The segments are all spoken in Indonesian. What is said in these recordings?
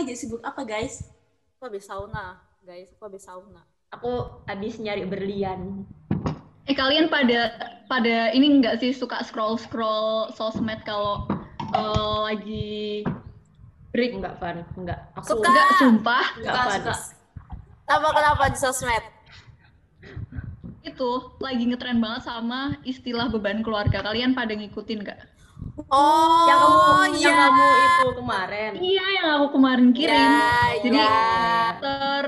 lagi sibuk apa guys? Aku habis sauna, guys. Aku habis sauna. Aku habis nyari berlian. Eh kalian pada pada ini nggak sih suka scroll scroll sosmed kalau eh, lagi break? Enggak, Van. Enggak. Aku Suka. Enggak, sumpah. enggak, Suka, Van. suka. Apa kenapa di sosmed? Itu lagi ngetren banget sama istilah beban keluarga. Kalian pada ngikutin nggak? Oh, Yang kamu, iya. yang kamu itu kemarin. Iya, yang aku kemarin kirim. Iya, Jadi iya. Twitter,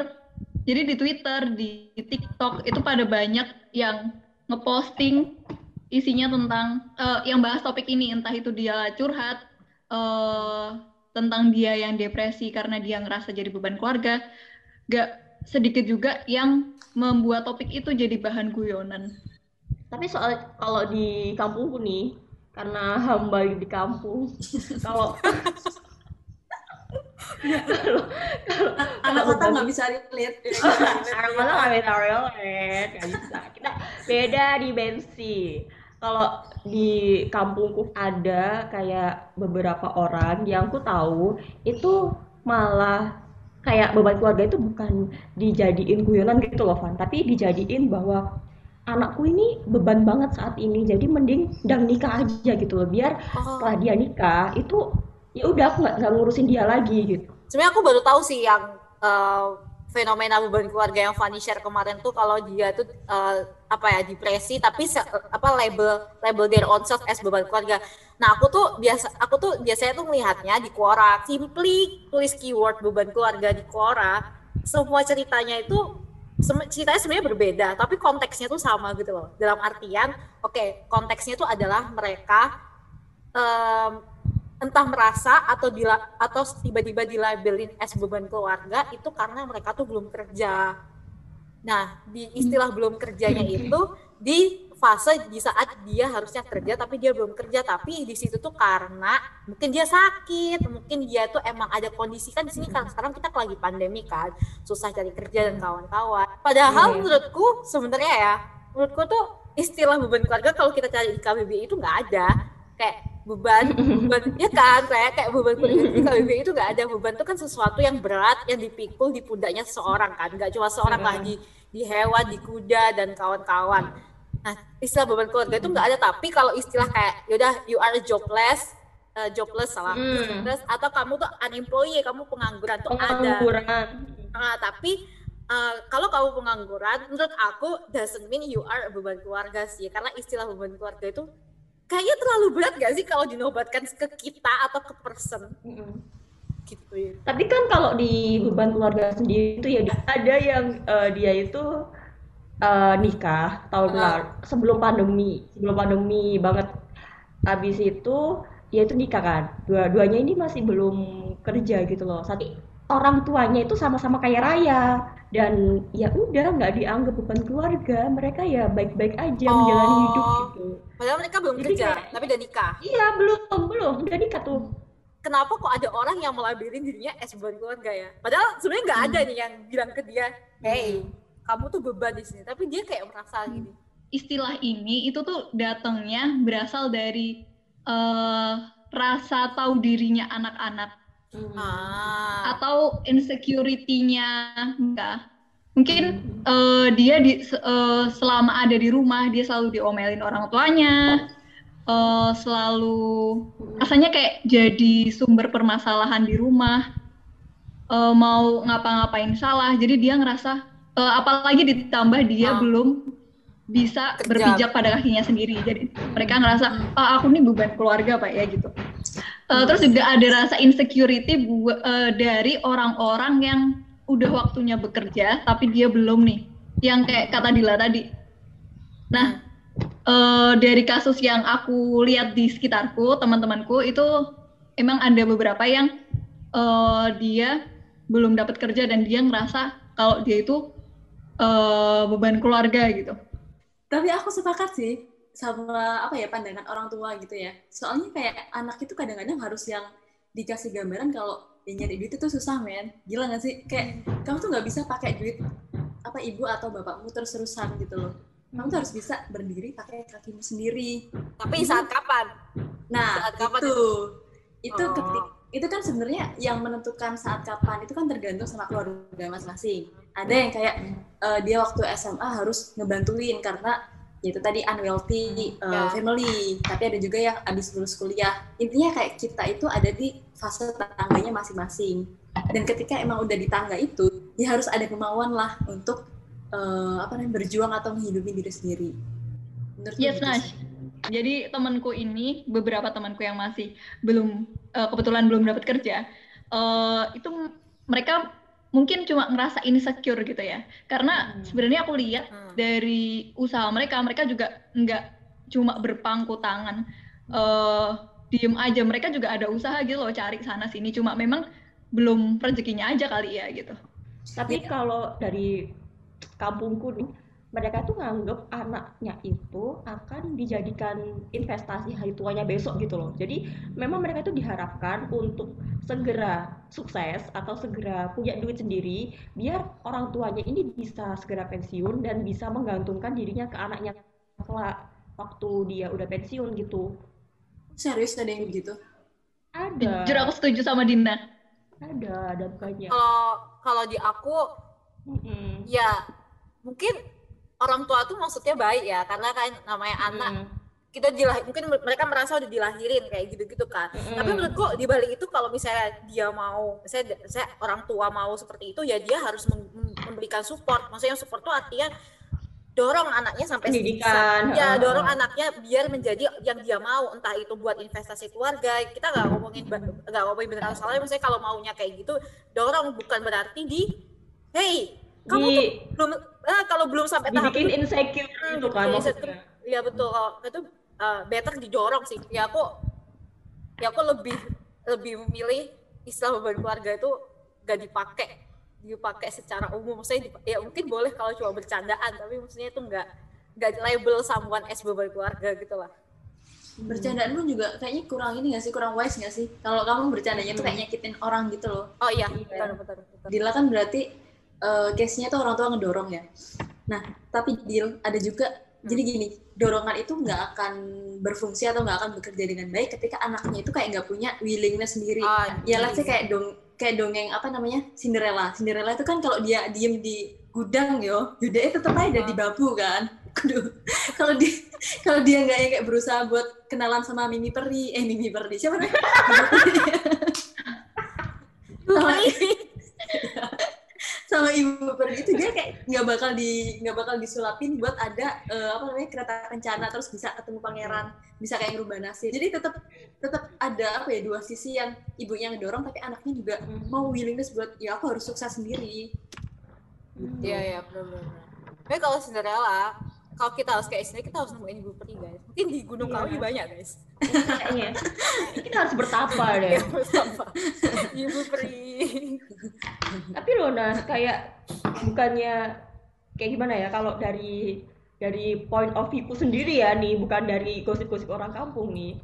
jadi di Twitter, di TikTok itu pada banyak yang ngeposting isinya tentang eh, yang bahas topik ini, entah itu dia curhat eh, tentang dia yang depresi karena dia ngerasa jadi beban keluarga. Gak sedikit juga yang membuat topik itu jadi bahan guyonan. Tapi soal kalau di kampungku nih, karena hamba di kampung, kalau Anak kota nggak bisa relate. Anak kota nggak bisa relate, nggak bisa. Kita beda dimensi. Kalau di kampungku ada kayak beberapa orang yang ku tahu itu malah kayak beban keluarga itu bukan dijadiin guyonan gitu loh Van, tapi dijadiin bahwa anakku ini beban banget saat ini, jadi mending dang nikah aja gitu loh, biar Oh. setelah dia nikah itu ya udah aku nggak ngurusin dia lagi gitu. Sebenarnya aku baru tahu sih yang eh, fenomena beban keluarga yang Fanny share kemarin tuh kalau dia tuh eh, apa ya depresi tapi se- apa label label their own self as beban keluarga. Nah aku tuh biasa aku tuh biasanya tuh melihatnya di Quora, simply tulis keyword beban keluarga di Quora, semua ceritanya itu ceritanya sebenarnya berbeda tapi konteksnya tuh sama gitu loh. Dalam artian, oke konteksnya tuh adalah mereka em, entah merasa atau dila, atau tiba-tiba dilabelin as beban keluarga itu karena mereka tuh belum kerja. Nah, di istilah belum kerjanya itu di fase di saat dia harusnya kerja tapi dia belum kerja tapi di situ tuh karena mungkin dia sakit, mungkin dia tuh emang ada kondisi kan di sini kan sekarang kita lagi pandemi kan, susah cari kerja dan kawan-kawan. Padahal Iya. menurutku sebenarnya ya, menurutku tuh istilah beban keluarga kalau kita cari di KBBI itu nggak ada. Kayak beban beban ya kan? Kayak kayak beban keluarga di KBBI itu nggak ada. Beban itu kan sesuatu yang berat yang dipikul di pundaknya seseorang kan. Nggak cuma seorang lah di di hewan di kuda dan kawan-kawan. Nah istilah beban keluarga itu nggak ada. Tapi kalau istilah kayak yaudah you are jobless eh, jobless salah Hmm. Terus, atau kamu tuh unemployed kamu pengangguran tuh ada. Pengangguran. Ah, tapi eh, kalau kamu pengangguran, menurut aku doesn't mean you are a beban keluarga sih. Karena istilah beban keluarga itu kayaknya terlalu berat gak sih kalau dinobatkan ke kita atau ke person Mm-mm. gitu ya. Tapi kan kalau di beban keluarga sendiri itu ya ada yang eh, dia itu eh, nikah tahun Ah. lalu sebelum pandemi, sebelum pandemi banget. Habis itu ya itu nikah kan. Dua-duanya ini masih belum kerja gitu loh. Satu orang tuanya itu sama-sama kaya raya dan ya udah nggak dianggap beban keluarga. Mereka ya baik-baik aja menjalani Oh. hidup gitu. Padahal mereka belum Jadi kerja, kayak- tapi udah nikah. Iya belum belum udah nikah tuh. Kenapa kok ada orang yang melabelin dirinya as beban keluarga ya? Padahal sebenarnya nggak ada nih yang bilang ke dia, hey, kamu tuh beban di sini. Tapi dia kayak merasa gini. istilah ini itu tuh datangnya berasal dari eh, rasa tahu dirinya anak-anak Ah, atau insecurity-nya enggak. Mungkin eh, dia di eh, selama ada di rumah dia selalu diomelin orang tuanya, eh, selalu rasanya kayak jadi sumber permasalahan di rumah. Eh, mau ngapa-ngapain salah, jadi dia ngerasa eh, apalagi ditambah dia Ah. belum bisa Kerja. berpijak pada kakinya sendiri. Jadi mereka ngerasa ah, aku nih beban keluarga pak ya gitu. Eh, terus juga ada rasa insecurity eh, dari orang-orang yang udah waktunya bekerja tapi dia belum nih. Yang kayak kata Dila tadi. Nah, eh, dari kasus yang aku lihat di sekitarku, teman-temanku itu emang ada beberapa yang eh, dia belum dapat kerja dan dia ngerasa kalau dia itu eh, beban keluarga gitu. Tapi aku sepakat sih sama apa ya pandangan orang tua gitu ya. Soalnya kayak anak itu kadang-kadang harus yang dikasih gambaran kalau ya nyari duit itu susah men. Gila gak sih? Kayak kamu tuh nggak bisa pakai duit apa ibu atau bapakmu terus-terusan gitu loh. Kamu tuh harus bisa berdiri pakai kakimu sendiri. tapi saat kapan? Nah, Saat kapan itu itu Oh. ketik itu kan sebenarnya yang menentukan saat kapan itu kan tergantung sama keluarga masing-masing. Ada yang kayak uh, dia waktu SMA harus ngebantuin karena yaitu tadi unwealthy uh, ya. family, tapi ada juga yang habis lulus kuliah. Intinya kayak kita itu ada di fase tangganya masing-masing. Dan ketika emang udah di tangga itu, ya harus ada kemauan lah untuk uh, apa namanya berjuang atau menghidupi diri sendiri. Menurut yes, Nash. Jadi temanku ini, beberapa temanku yang masih belum uh, kebetulan belum dapat kerja, uh, itu mereka mungkin cuma ngerasa insecure gitu ya. Karena hmm. sebenarnya aku lihat hmm. dari usaha mereka, mereka juga nggak cuma berpangku tangan, uh, diem aja. Mereka juga ada usaha gitu loh, cari sana sini. Cuma memang belum rezekinya aja kali ya gitu. Tapi kalau dari kampungku nih, mereka tuh nganggep anaknya itu akan dijadikan investasi hari tuanya besok gitu loh. Jadi memang mereka itu diharapkan untuk segera sukses atau segera punya duit sendiri biar orang tuanya ini bisa segera pensiun dan bisa menggantungkan dirinya ke anaknya kelak waktu dia udah pensiun gitu. Serius ada yang begitu? Ada. Jujur aku setuju sama Dinda. Ada, ada bukannya. Kalau kalau di aku mm -hmm. ya mungkin orang tua tuh maksudnya baik ya karena kan namanya anak kita dilah mungkin mereka merasa udah dilahirin kayak gitu-gitu kan. Mm. tapi menurutku di balik itu kalau misalnya dia mau misalnya saya orang tua mau seperti itu ya dia harus memberikan support. Maksudnya support tuh artinya dorong anaknya sampai pendidikan ya dorong anaknya biar menjadi yang dia mau entah itu buat investasi keluarga kita nggak ngomongin nggak ngomongin benar soalnya misalnya kalau maunya kayak gitu dorong bukan berarti di hey kamu di, tuh belum eh, kalau belum sampai tahap itu insecure hmm, itu kan maksudnya. iya betul. Kalau itu uh, better didorong sih. Ya aku ya aku lebih lebih memilih istilah beban keluarga itu gak dipakai dipakai secara umum. Maksudnya ya mungkin boleh kalau cuma bercandaan tapi maksudnya itu nggak nggak label someone as beban keluarga gitu lah. Bercandaan pun juga kayaknya kurang ini gak sih? Kurang wise gak sih? Kalau kamu bercandanya hmm. tuh kayak nyakitin orang gitu loh. Oh iya. Betul betul, betul. Dila kan berarti uh, case-nya tuh orang tua ngedorong ya. Nah, tapi deal ada juga hmm. jadi gini, dorongan itu nggak akan berfungsi atau nggak akan bekerja dengan baik ketika anaknya itu kayak nggak punya willingness sendiri. Oh, ya lah sih kayak dong kayak dongeng apa namanya Cinderella. Cinderella itu kan kalau dia diem di gudang yo, itu tetap aja di babu kan. kalau dia kalau dia nggak kayak berusaha buat kenalan sama Mimi Peri, eh Mimi Peri siapa namanya? sama ibu pergi itu dia kayak nggak bakal di nggak bakal disulapin buat ada uh, apa namanya kereta kencana terus bisa ketemu pangeran bisa kayak ngerubah nasib. Jadi tetap tetap ada apa ya dua sisi yang ibunya ngedorong tapi anaknya juga hmm. mau willingness buat ya aku harus sukses sendiri. Iya iya benar-benar. Tapi kalau Cinderella kalau kita harus kayak sini kita harus nemuin ibu peri guys. Mungkin di gunung yeah. kawi banyak guys. Kayaknya. Kita harus bertapa deh. Iya, bertapa. Ibu peri tapi loh nah kayak bukannya kayak gimana ya kalau dari dari point of view sendiri ya nih bukan dari gosip-gosip orang kampung nih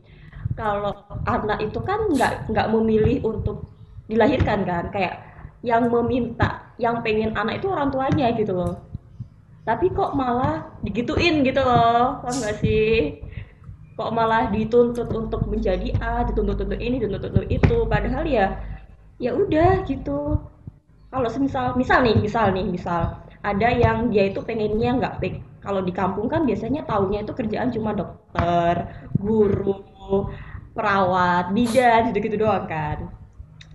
kalau anak itu kan nggak nggak memilih untuk dilahirkan kan? Kayak yang meminta yang pengen anak itu orang tuanya gitu loh tapi kok malah digituin gitu loh paham nggak sih? Kok malah dituntut untuk menjadi A dituntut untuk ini dituntut untuk itu. Padahal ya ya udah gitu. Kalau semisal misal nih misal nih misal ada yang dia itu pengennya nggak pek kalau di kampung kan biasanya tahunya itu kerjaan cuma dokter guru perawat bidan gitu gitu doang kan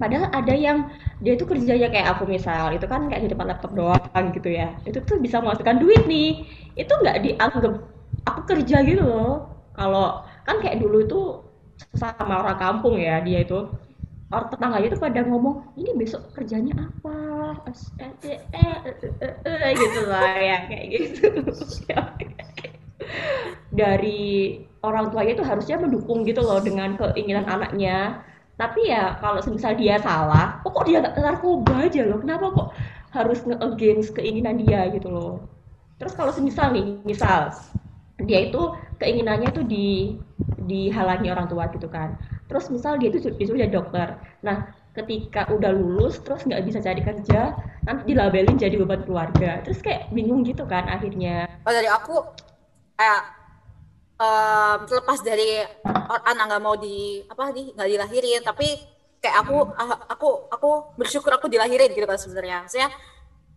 padahal ada yang dia itu kerjanya kayak aku misal itu kan kayak di depan laptop doang gitu ya. Itu tuh bisa menghasilkan duit nih. Itu nggak dianggap aku kerja gitu loh. Kalau kan kayak dulu itu sama orang kampung ya dia itu. Orang tetangganya itu pada ngomong ini besok kerjanya apa? Eh, eh, eh, gitu lah ya kayak gitu. Dari orang tuanya itu harusnya mendukung gitu loh dengan keinginan anaknya tapi ya kalau misal dia salah oh kok dia nggak narkoba aja loh? Kenapa kok harus nge-against keinginan dia gitu loh? Terus kalau semisal nih misal dia itu keinginannya tuh di dihalangi orang tua gitu kan. Terus misal dia itu disuruh jadi dokter. Nah ketika udah lulus terus nggak bisa cari kerja nanti dilabelin jadi beban keluarga. Terus kayak bingung gitu kan akhirnya. Oh dari aku kayak um, terlepas dari anak nggak mau di apa nih nggak dilahirin. Tapi kayak aku ah, aku aku bersyukur aku dilahirin gitu kan sebenarnya. Maksudnya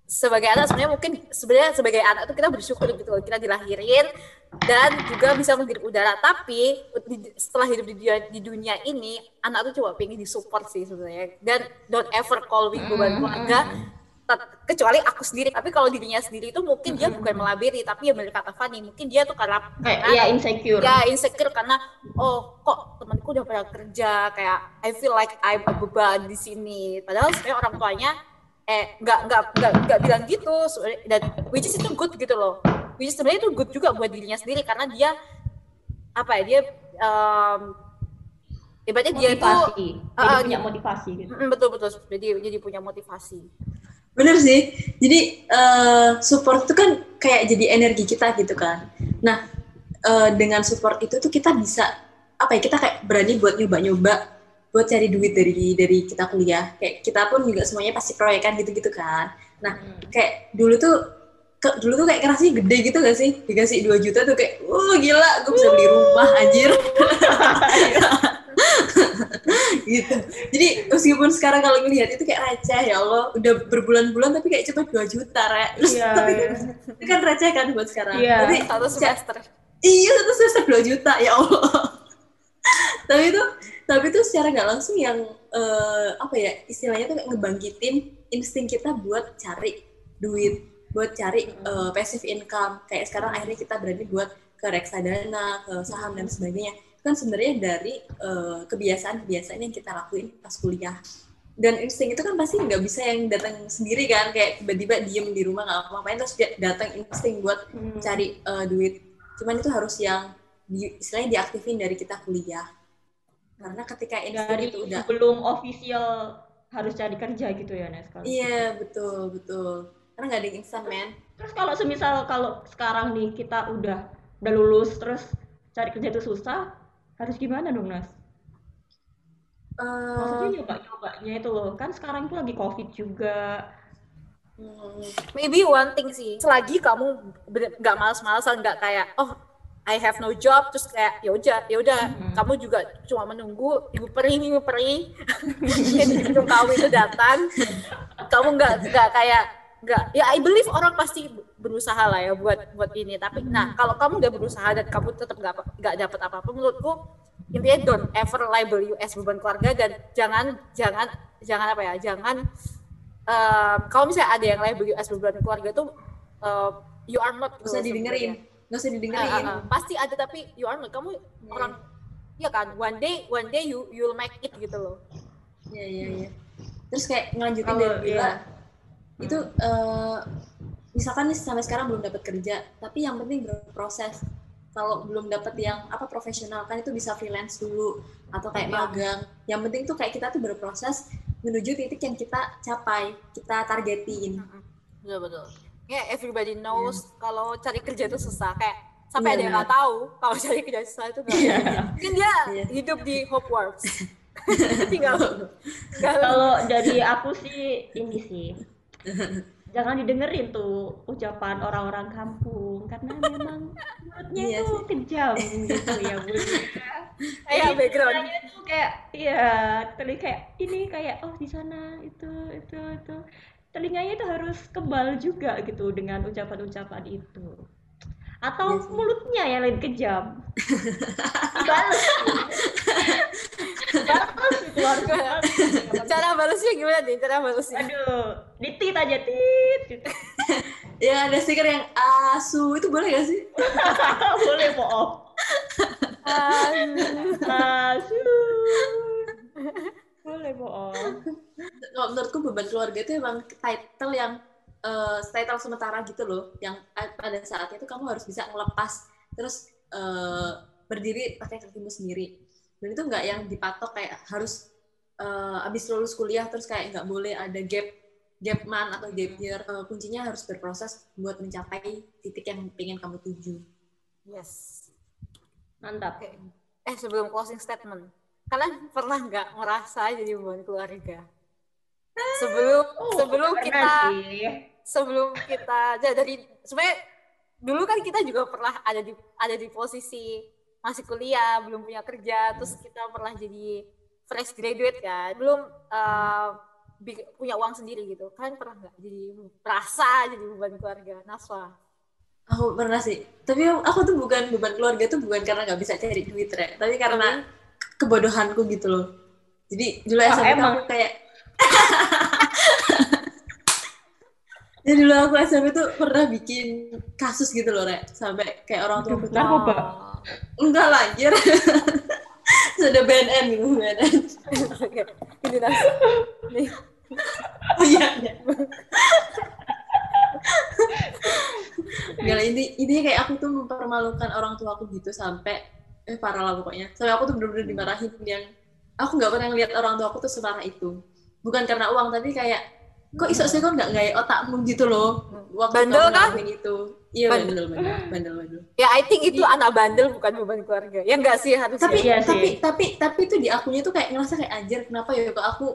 sebagai anak sebenarnya mungkin sebenarnya sebagai anak itu kita bersyukur gitu loh kita dilahirin dan juga bisa menghirup udara. Tapi di- setelah hidup di dunia, di dunia ini anak tuh coba pengen disupport sih sebenarnya. Dan don't ever call me beban keluarga. tet- kecuali aku sendiri. Tapi kalau dirinya sendiri itu mungkin dia bukan melabiri tapi ya benar kata Fanny mungkin dia tuh karena kayak karena- ya insecure. Ya insecure karena oh kok temanku udah pada kerja kayak I feel like I'm a beban di sini. Padahal sebenarnya orang tuanya eh nggak nggak nggak nggak bilang gitu. Dan which is itu good gitu loh. Which is sebenarnya itu good juga buat dirinya sendiri karena dia apa ya dia um, ibaratnya dia itu motivasi. Jadi Ah, ah, punya motivasi gitu. Betul betul. Jadi jadi punya motivasi Bener sih. Jadi eh, support itu kan kayak jadi energi kita gitu kan. Nah, eh, dengan support itu tuh kita bisa apa ya? Kita kayak berani buat nyoba-nyoba buat cari duit dari dari kita kuliah. Kayak kita pun juga semuanya pasti proyekan gitu-gitu kan. Nah, kayak dulu tuh ke, dulu tuh kayak kerasnya gede gitu gak sih? Dikasih 2 juta tuh kayak, wah gila, gue bisa beli rumah anjir. gitu. Jadi meskipun sekarang kalau ngelihat itu kayak receh ya Allah, udah berbulan-bulan tapi kayak cuma 2 juta, Re. Terus Iya, tapi iya. itu kan receh kan buat sekarang. Iya. Tapi satu semester iya satu semester 2 juta ya Allah. tapi itu tapi itu secara nggak langsung yang eh, apa ya istilahnya tuh kayak ngebangkitin insting kita buat cari duit buat cari eh, passive income kayak sekarang akhirnya kita berani buat ke reksadana ke saham dan sebagainya kan sebenarnya dari eh, kebiasaan-kebiasaan yang kita lakuin pas kuliah. Dan insting itu kan pasti nggak bisa yang datang sendiri kan kayak tiba-tiba diem di rumah nggak apa-apain terus datang insting buat Hmm. cari eh, duit. Cuman itu harus yang di, istilahnya diaktifin dari kita kuliah. Karena ketika insting dari itu udah belum official harus cari kerja gitu ya Nes kalau iya betul betul. Karena nggak ada yang instan men. Terus kalau semisal kalau sekarang nih kita udah udah lulus terus cari kerja itu susah, harus gimana dong Nas? Eh, Maksudnya nyoba-nyobanya itu loh, kan sekarang itu lagi covid juga. hmm, maybe one thing sih selagi kamu nggak malas-malasan nggak kayak oh I have no job terus kayak ya udah ya udah Mhm. kamu juga cuma menunggu ibu peri ibu peri hidung kamu itu datang kamu nggak nggak kayak nggak. Ya I believe orang pasti berusaha lah ya buat buat ini. Tapi nah kalau kamu nggak berusaha dan kamu tetap nggak nggak dapat apa-apa menurutku intinya don't ever label you as beban keluarga dan jangan jangan jangan apa ya jangan eh, kalau misalnya ada yang label you as beban keluarga tuh eh, you are not nggak usah didengerin. sebenarnya. nggak usah Ah, didengerin. Ah, ah. pasti ada tapi you are not. Kamu orang ya kan? One day one day you you'll make it gitu loh. Iya iya iya. Terus kayak ngelanjutin Kalau dari Bila, iya. Itu eh, misalkan nih sampai sekarang belum dapat kerja, tapi yang penting berproses. Kalau belum dapat yang apa profesional kan itu bisa freelance dulu atau kayak Iya. magang. Yang penting tuh kayak kita tuh berproses menuju titik yang kita capai, kita targetin. betul betul ya everybody knows kalau cari kerja itu susah kayak sampai Iya, ada yang benar. nggak tahu kalau cari kerja susah itu Iya. mungkin dia Iya. hidup di Hogwarts tinggal tinggal Kalau dari aku sih ini sih. Jangan didengerin tuh ucapan orang-orang kampung karena memang mulutnya Iya tuh kejam gitu ya bun. kayak background. tuh kayak iya telinga kayak ini kayak oh di sana itu itu itu. Telinganya itu harus kebal juga gitu dengan ucapan-ucapan itu. Atau Iya sih. mulutnya yang lain kejam. Balas dibales. cara balasnya gimana nih cara balasnya aduh ditit aja tit gitu. Yang ada stiker yang asu itu boleh gak sih? boleh bohong asu boleh bohong Kalau menurutku beban keluarga itu emang title yang eh, title sementara gitu loh, yang pada saat itu kamu harus bisa ngelepas terus eh, berdiri pakai kakimu sendiri. Dan itu nggak yang dipatok kayak harus eh, abis lulus kuliah terus kayak nggak boleh ada gap gap man atau gap year. Eh, kuncinya harus berproses buat mencapai titik yang pengen kamu tuju. yes mantap Oke. eh sebelum closing statement kalian pernah nggak merasa jadi beban keluarga sebelum Oh, sebelum kita sih. sebelum kita jadi dari sebenarnya dulu kan kita juga pernah ada di ada di posisi masih kuliah belum punya kerja terus kita pernah jadi fresh graduate kan. Belum uh, punya uang sendiri gitu. Kalian pernah nggak jadi merasa jadi beban keluarga? Naswa. Aku pernah sih. Tapi aku tuh bukan beban keluarga tuh bukan karena nggak bisa cari duit re tapi karena kebodohanku gitu loh. Jadi dulu oh, SMP aku kayak jadi dulu aku SMP tuh pernah bikin kasus gitu loh, Rek. Sampai kayak orang tua aku Narkoba? Enggak lah, anjir. Sudah BNN gitu, BNN. Ini nih. Oh iya, iya. Gak ini ini kayak aku tuh mempermalukan orang tua aku gitu sampai eh parah lah pokoknya. Sampai aku tuh bener-bener dimarahin yang aku nggak pernah ngeliat orang tua aku tuh separah itu. Bukan karena uang tapi kayak kok iso sih kok nggak gaya otakmu gitu loh waktu bandel kan itu iya bandel bandel bandel bandel ya I think itu yeah. anak bandel bukan beban keluarga ya enggak sih harus tapi ya, tapi sih. tapi tapi itu di akunya tuh kayak ngerasa kayak anjir kenapa ya kok aku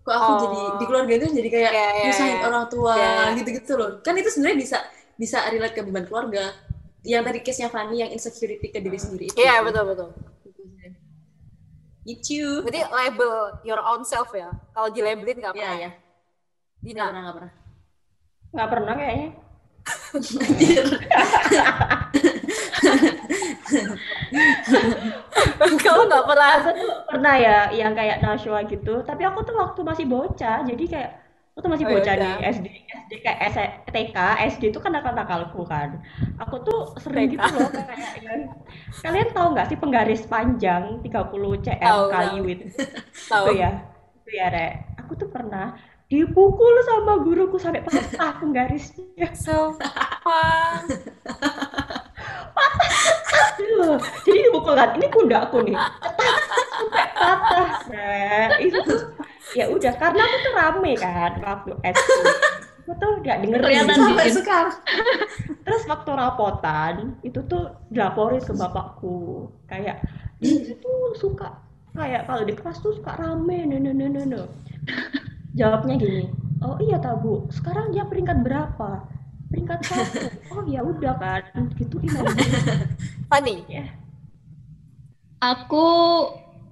kok aku oh. jadi di keluarga itu jadi kayak yeah, yeah, nyusahin yeah. orang tua yeah. gitu-gitu loh kan itu sebenarnya bisa bisa relate ke beban keluarga yang tadi case-nya Fanny yang insecurity ke diri sendiri itu iya yeah, betul betul Itu. Berarti label your own self ya. Kalau di labelin nggak apa-apa. Yeah, yeah Dina. Gak pernah, gak pernah. Gak pernah kayaknya. Kamu gak pernah? Pernah ya yang kayak Nashua gitu. Tapi aku tuh waktu masih bocah, jadi kayak aku tuh masih oh, bocah nih SD SD kayak S, TK SD itu kan nakal nakalku kan. Aku tuh sering gitu loh kayak ya. kalian tahu nggak sih penggaris panjang 30 cm kali wit itu ya itu ya rek. Aku tuh pernah dipukul sama guruku sampai patah penggarisnya. So patah loh. Jadi dipukul kan, ini pundakku nih. sampai patah. Nah, itu ya udah karena aku tuh rame kan waktu SD. Aku tuh gak dengerin sampai sekarang. Terus waktu rapotan itu tuh dilaporin ke bapakku. Kayak di situ suka kayak kalau di kelas tuh suka rame, no no no no no jawabnya gini oh iya tabu sekarang dia peringkat berapa? Peringkat satu. Oh ya udah kan gitu gimana Fanny ya. Aku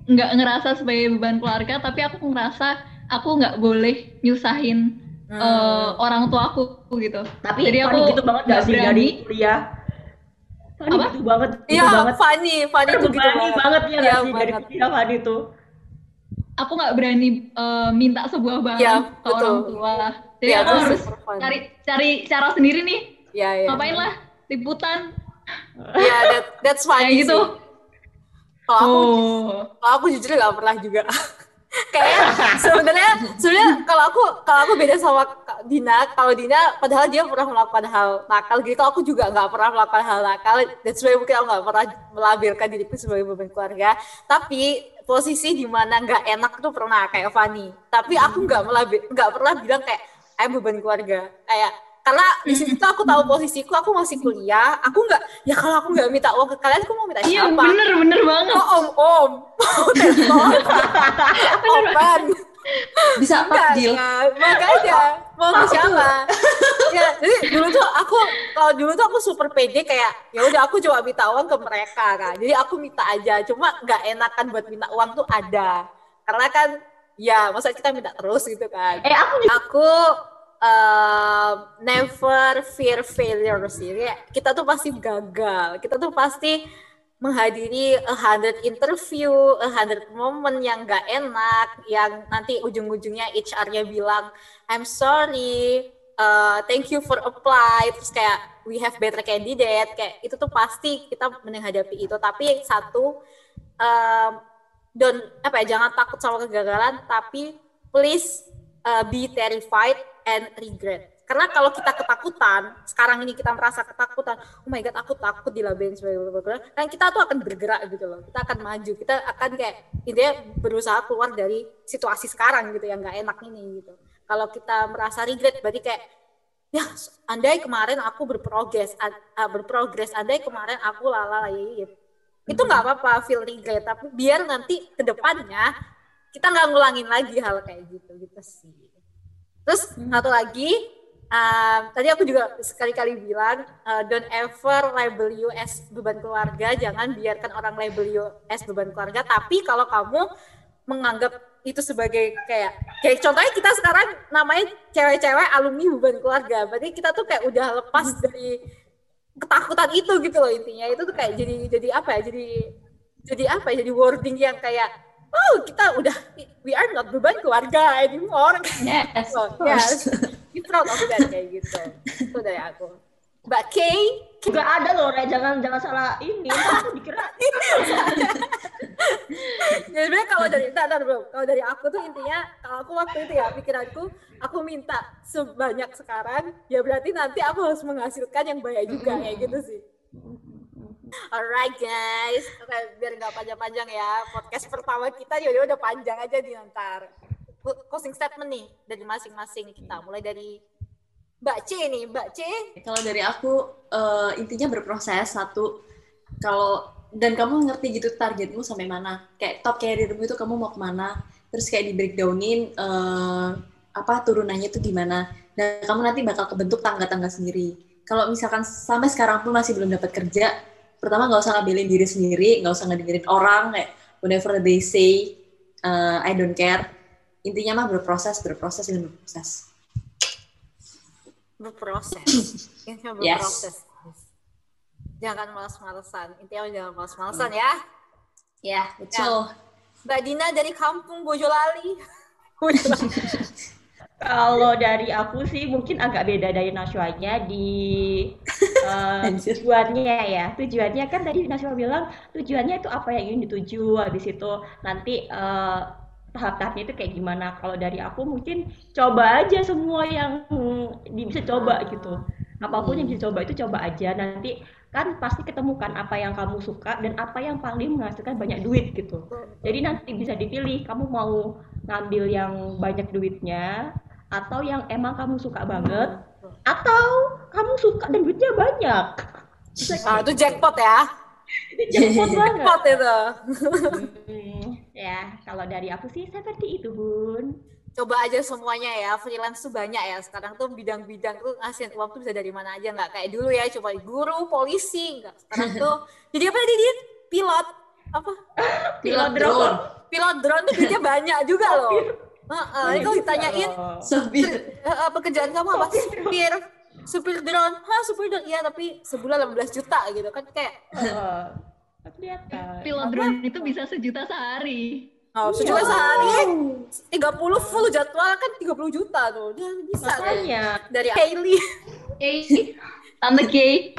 nggak ngerasa sebagai beban keluarga tapi aku ngerasa aku nggak boleh nyusahin hmm. uh, orang tua aku gitu. Tapi jadi aku gitu banget gak sih? Dari kuliah. Apa? gitu banget gitu iya Fanny Fanny tuh gitu banget, banget ya, ya dari kuliah Fanny tuh aku nggak berani uh, minta sebuah barang ya, ke betul. orang tua. Jadi ya, aku harus cari cari cara sendiri nih. Ya, ya. Ngapain lah liputan. Ya, that, that's fine Kayak gitu. Kalau aku, oh. kalau aku jujur nggak pernah juga. Kayak sebenarnya sebenarnya kalau aku kalau aku beda sama Dina. Kalau Dina padahal dia pernah melakukan hal nakal gitu, aku juga nggak pernah melakukan hal nakal. That's why mungkin aku nggak pernah melabelkan diriku sebagai beban keluarga. Tapi posisi di mana nggak enak tuh pernah kayak Fani. Tapi aku nggak melabel nggak pernah bilang kayak ayah beban keluarga. Kayak karena di situ aku tahu posisiku aku masih kuliah aku nggak ya kalau aku nggak minta uang ke kalian aku mau minta iya, siapa? iya bener bener banget. Oh, om om. Om om bisa deal makanya. Mau ke siapa? ya jadi dulu tuh aku kalau dulu tuh aku super pede kayak ya udah aku coba minta uang ke mereka kan jadi aku minta aja cuma nggak enakan buat minta uang tuh ada. Karena kan ya masa kita minta terus gitu kan. Eh aku aku uh, never fear failure sih. Kita tuh pasti gagal. Kita tuh pasti menghadiri a hundred interview, a hundred moment yang gak enak, yang nanti ujung-ujungnya HR-nya bilang, I'm sorry, uh, thank you for apply, terus kayak we have better candidate, kayak itu tuh pasti kita menghadapi itu. Tapi satu, um, don't apa ya, jangan takut sama kegagalan, tapi please uh, be terrified and regret karena kalau kita ketakutan, sekarang ini kita merasa ketakutan, oh my god aku takut dilabelin sebagai bergerak, kan kita tuh akan bergerak gitu loh. Kita akan maju, kita akan kayak intinya berusaha keluar dari situasi sekarang gitu yang nggak enak ini gitu. Kalau kita merasa regret berarti kayak ya andai kemarin aku berprogres, uh, berprogres, andai kemarin aku lala ya, itu nggak apa-apa feel regret, tapi biar nanti ke depannya kita nggak ngulangin lagi hal kayak gitu gitu sih. Terus satu lagi um, tadi aku juga sekali-kali bilang uh, don't ever label you as beban keluarga. Jangan biarkan orang label you as beban keluarga. Tapi kalau kamu menganggap itu sebagai kayak kayak contohnya kita sekarang namanya cewek-cewek alumni beban keluarga. Berarti kita tuh kayak udah lepas dari ketakutan itu gitu loh intinya. Itu tuh kayak jadi jadi apa ya? Jadi jadi apa ya? Jadi wording yang kayak oh kita udah we are not beban keluarga anymore. Yes, of course. yes proud of that kayak gitu itu dari aku Mbak Kay Juga ada loh, Re. Jangan jangan salah ini. Aku dikira ya sebenarnya kalau dari entar, bro kalau dari aku tuh intinya kalau aku waktu itu ya pikiranku aku minta sebanyak sekarang ya berarti nanti aku harus menghasilkan yang banyak juga kayak gitu sih Alright guys, Oke, biar nggak panjang-panjang ya podcast pertama kita jadi udah panjang aja di nanti. Closing statement nih dari masing-masing kita, mulai dari Mbak C nih, Mbak C. Kalau dari aku eh, intinya berproses satu kalau dan kamu ngerti gitu targetmu sampai mana. Kayak top careermu itu kamu mau ke mana. Terus kayak di breakdownin eh, apa turunannya itu gimana. Dan kamu nanti bakal kebentuk tangga-tangga sendiri. Kalau misalkan sampai sekarang pun masih belum dapat kerja, pertama nggak usah ngambilin diri sendiri, nggak usah ngedengerin orang kayak whatever they say, eh, I don't care. Intinya mah berproses, berproses dan berproses. berproses. Intinya Yes. berproses. Jangan malas-malesan. Intinya jangan malas-malesan ya. Ya, betul. Mbak Dina dari kampung Bojolali. Kalau dari aku sih mungkin agak beda dari Nashwanya di eh, Anjir. tujuannya ya. Tujuannya kan tadi Nashwa bilang tujuannya itu apa yang ingin dituju. Habis itu nanti eh, tahap-tahapnya itu kayak gimana. Kalau dari aku mungkin coba aja semua yang hmm, bisa coba gitu. Apa pun yang bisa coba itu coba aja. Nanti kan pasti ketemukan apa yang kamu suka dan apa yang paling menghasilkan banyak duit gitu. Jadi nanti bisa dipilih kamu mau ngambil yang banyak duitnya atau yang emang kamu suka banget atau kamu suka dan duitnya banyak. Ah, itu jackpot ya. Itu jackpot banget. Jackpot itu. Ya, kalau dari aku sih seperti itu, Bun. Coba aja semuanya ya. Freelance tuh banyak ya. Sekarang tuh bidang-bidang tuh ngasihin uang tuh bisa dari mana aja. Nggak kayak dulu ya. Cuma guru, polisi. Nggak. Sekarang tuh jadi apa tadi dia? Pilot. Apa? Pilot drone. Pilot drone tuh duitnya banyak juga loh. Heeh, kalau ditanyain. Eh, eh, pekerjaan kamu apa? Supir. Supir drone. Hah, supir drone. Iya, tapi sebulan 18 juta gitu kan kayak Heeh. Kelihatan. Pilot drone itu bisa sejuta sehari. Oh, sejuta sehari, 30 full jadwal kan 30 juta tuh. Dia bisa. Makanya Dari Hailey. Oke, Tante Kay.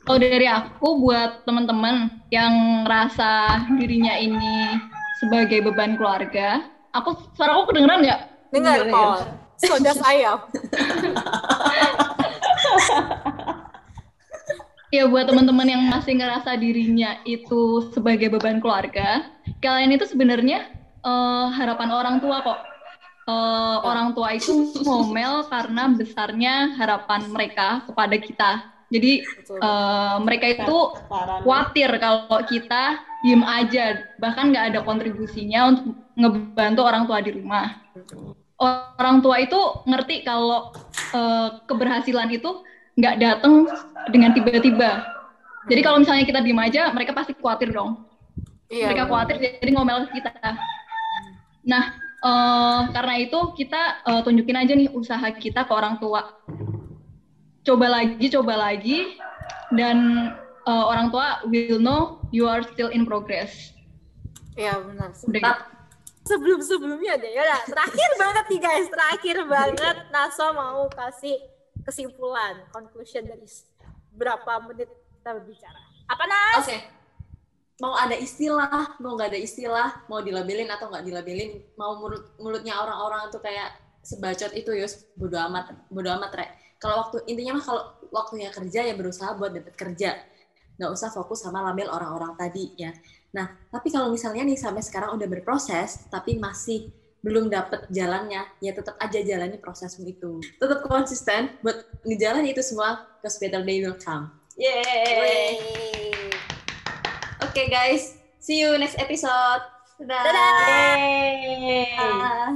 Kalau dari aku buat teman-teman yang ngerasa dirinya ini sebagai beban keluarga, aku suara aku kedengeran nggak? Dengar, Iya, Paul. Sodas ayam. Ya buat teman-teman yang masih ngerasa dirinya itu sebagai beban keluarga, kalian itu sebenarnya eh, harapan orang tua kok. Eh, orang tua itu ngomel karena besarnya harapan mereka kepada kita. Jadi eh, mereka itu khawatir kalau kita diem aja, bahkan nggak ada kontribusinya untuk ngebantu orang tua di rumah. Orang tua itu ngerti kalau eh, keberhasilan itu nggak datang dengan tiba-tiba. Jadi kalau misalnya kita diem aja, mereka pasti khawatir dong. Iya. mereka khawatir jadi ngomel ke kita. Nah, eh, karena itu kita eh, tunjukin aja nih usaha kita ke orang tua. Coba lagi, coba lagi, dan eh, orang tua will know you are still in progress. Iya, benar. Udah gitu. Sebelum sebelumnya deh, ya. Terakhir banget nih guys, terakhir banget. Naso mau kasih kesimpulan, conclusion dari berapa menit kita berbicara. Apa Nas? Oke. Mau ada istilah, mau nggak ada istilah, mau dilabelin atau nggak dilabelin, mau mulut mulutnya orang-orang tuh kayak sebacot itu yus bodo amat, bodo amat rek. Kalau waktu intinya mah kalau waktunya kerja ya berusaha buat dapat kerja, nggak usah fokus sama label orang-orang tadi ya. Nah, tapi kalau misalnya nih sampai sekarang udah berproses, tapi masih belum dapet jalannya, ya tetap aja jalani prosesmu itu. Tetap konsisten buat ngejalan itu semua, cause better day will come. Yeay! Oke guys, see you next episode. Dadah. Dadah. Dadah.